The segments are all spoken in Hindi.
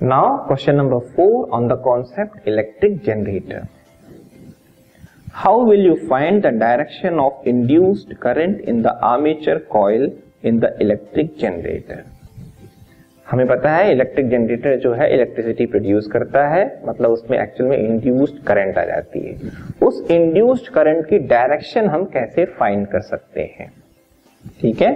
Now question number 4 on the concept electric generator. How will you find the direction of induced current in the armature coil in the electric generator? हमें पता है इलेक्ट्रिक जनरेटर जो है इलेक्ट्रिसिटी प्रोड्यूस करता है मतलब उसमें एक्चुअल में इंड्यूस्ड करंट आ जाती है उस इंड्यूस्ड करंट की डायरेक्शन हम कैसे फाइंड कर सकते हैं ठीक है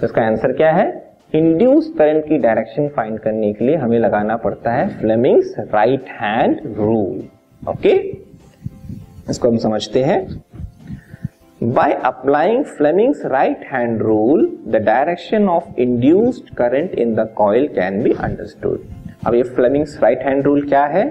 तो इसका आंसर क्या है इंड्यूस करंट की डायरेक्शन फाइंड करने के लिए हमें लगाना पड़ता है Fleming's right hand rule okay इसको हम समझते हैं। By applying Fleming's right hand rule the direction of induced current in the coil can be understood अब ये फ्लेमिंग्स राइट हैंड रूल क्या है?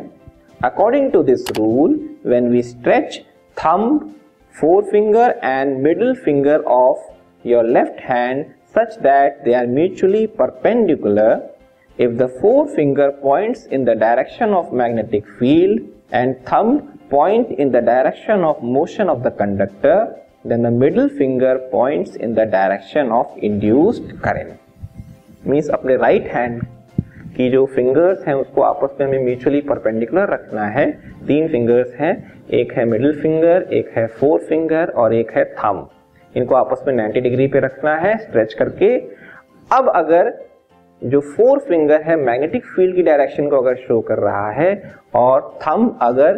According to this rule when we stretch thumb four finger and middle finger of your left hand such that they are mutually perpendicular if the forefinger points in the direction of magnetic field and thumb point in the direction of motion of the conductor then the middle finger points in the direction of induced current means अपने राइट हैंड की जो फिंगर्स हैं उसको आपस में हमें म्यूचुअली परपेंडिकुलर रखना है तीन फिंगर्स हैं एक है मिडिल फिंगर एक है फोर फिंगर और एक है थंब इनको आपस में 90 डिग्री पे रखना है स्ट्रेच करके। अब अगर जो फोर फिंगर है मैग्नेटिक फ़ील्ड की डायरेक्शन को अगर शो कर रहा है, और थम अगर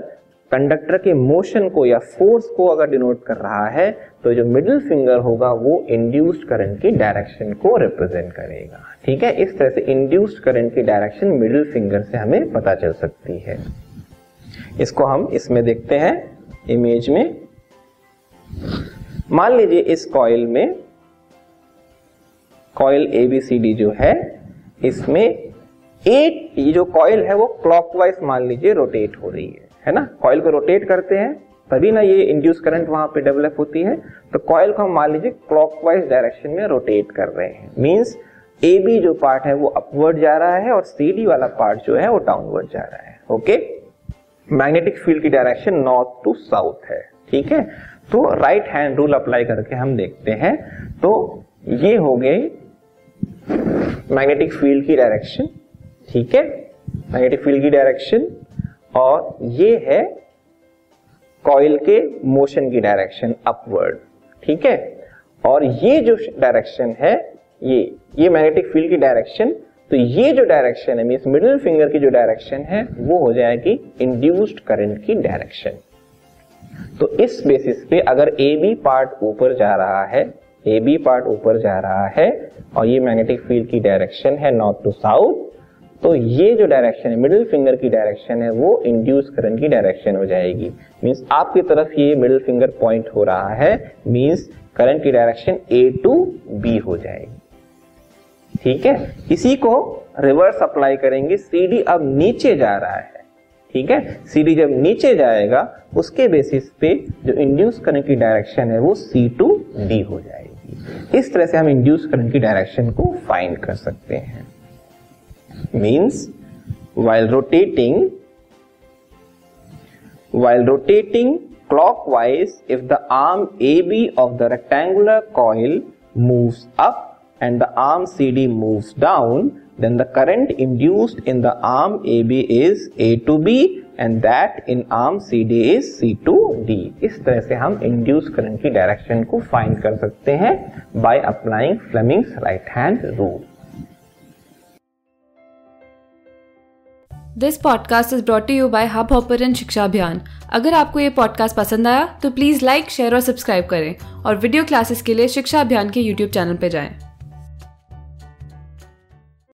कंडक्टर के मोशन को या फोर्स को अगर डिनोट कर रहा है तो जो मिडिल फिंगर होगा, वो इंड्यूस्ड करंट की डायरेक्शन को रिप्रेजेंट करेगा। ठीक है? इस तरह से इंड्यूस्ड करंट की डायरेक्शन मिडिल फिंगर से हमें पता चल सकती है। इसको हम इसमें देखते हैं इमेज में। मान लीजिए इस कॉइल में कॉइल एबीसीडी जो है, इसमें एट ये जो कॉइल है वो क्लॉकवाइज मान लीजिए रोटेट हो रही है है ना? कॉइल को रोटेट करते हैं, तभी ना ये इंड्यूस करंट वहाँ पे डेवलप होती है। तो कॉइल को हम मान लीजिए क्लॉकवाइज डायरेक्शन में रोटेट कर रहे हैं। मींस ए बी जो पार्ट है वो अपवर्ड जा रहा है और सी डी वाला पार्ट जो है वो डाउनवर्ड जा रहा है ओके मैग्नेटिक फ़ील्ड की डायरेक्शन नॉर्थ टू साउथ है, ठीक है? तो राइट हैंड रूल अप्लाई करके हम देखते हैं। तो ये हो गए मैग्नेटिक फ़ील्ड की डायरेक्शन ठीक है? मैग्नेटिक फ़ील्ड की डायरेक्शन और ये है कॉइल के मोशन की डायरेक्शन अपवर्ड ठीक है? और ये जो डायरेक्शन है, ये ये मैग्नेटिक फ़ील्ड की डायरेक्शन तो ये जो डायरेक्शन है मीन मिडिल फिंगर की जो डायरेक्शन है, वो हो जाएगी इंड्यूस्ड करंट की डायरेक्शन तो इस बेसिस पे अगर ए बी पार्ट ऊपर जा रहा है ए बी पार्ट ऊपर जा रहा है, और ये मैग्नेटिक फ़ील्ड की डायरेक्शन है नॉर्थ टू साउथ तो ये जो डायरेक्शन है मिडिल फिंगर की डायरेक्शन है, वो इंड्यूस करंट की डायरेक्शन हो जाएगी। मींस आपकी तरफ़ ये मिडिल फिंगर पॉइंट हो रहा है मींस करंट की डायरेक्शन ए टू बी हो जाएगी। ठीक है? इसी को रिवर्स अप्लाई करेंगे। सी डी अब नीचे जा रहा है। ठीक है? सी जब नीचे जाएगा, उसके बेसिस पे जो इंड्यूस करंट की डायरेक्शन है, वो सी टू डी हो जाएगी। इस तरह से हम इंड्यूस करंट की डायरेक्शन को फाइंड कर सकते हैं। Means while rotating while rotating clockwise if the arm A B of the rectangular coil moves up and the arm C D moves down then the current induced in the arm AB is A to B and that in arm CD is C to D. इस तरह से हम induced current की direction को find कर सकते हैं by applying Fleming's right hand rule. This podcast is brought you by hub hopper and Shiksha Abhiyan अगर आपको ये पॉडकास्ट पसंद आया तो प्लीज़ लाइक शेयर और सब्सक्राइब करें और वीडियो क्लासेस के लिए शिक्षा अभियान के यूट्यूब चैनल पर जाएँ।